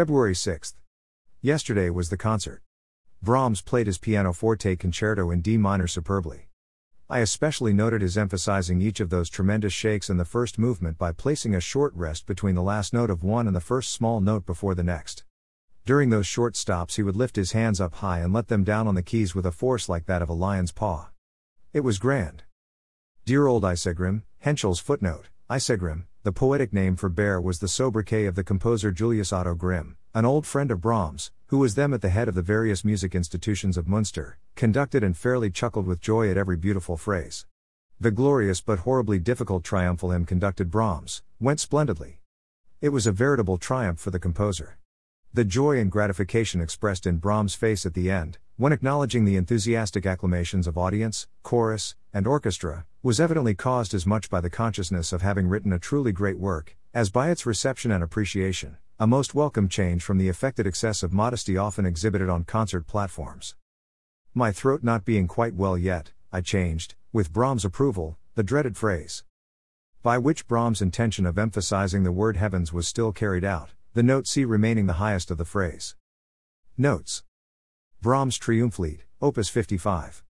February 6th. Yesterday was the concert. Brahms played his pianoforte concerto in D minor superbly. I especially noted his emphasizing each of those tremendous shakes in the first movement by placing a short rest between the last note of one and the first small note before the next. During those short stops, he would lift his hands up high and let them down on the keys with a force like that of a lion's paw. It was grand. Dear old Isegrim, Henschel's footnote, Isegrim, the poetic name for bear was the sobriquet of the composer Julius Otto Grimm, an old friend of Brahms, who was then at the head of the various music institutions of Munster, conducted and fairly chuckled with joy at every beautiful phrase. The glorious but horribly difficult triumphal hymn conducted Brahms, went splendidly. It was a veritable triumph for the composer. The joy and gratification expressed in Brahms' face at the end, when acknowledging the enthusiastic acclamations of audience, chorus, and orchestra, was evidently caused as much by the consciousness of having written a truly great work, as by its reception and appreciation a most welcome change from the affected excess of modesty often exhibited on concert platforms. My throat not being quite well yet, I changed, with Brahms' approval, the dreaded phrase. By which Brahms' intention of emphasizing the word heavens was still carried out, the note C remaining the highest of the phrase. Notes Brahms Triumphlied, Opus 55.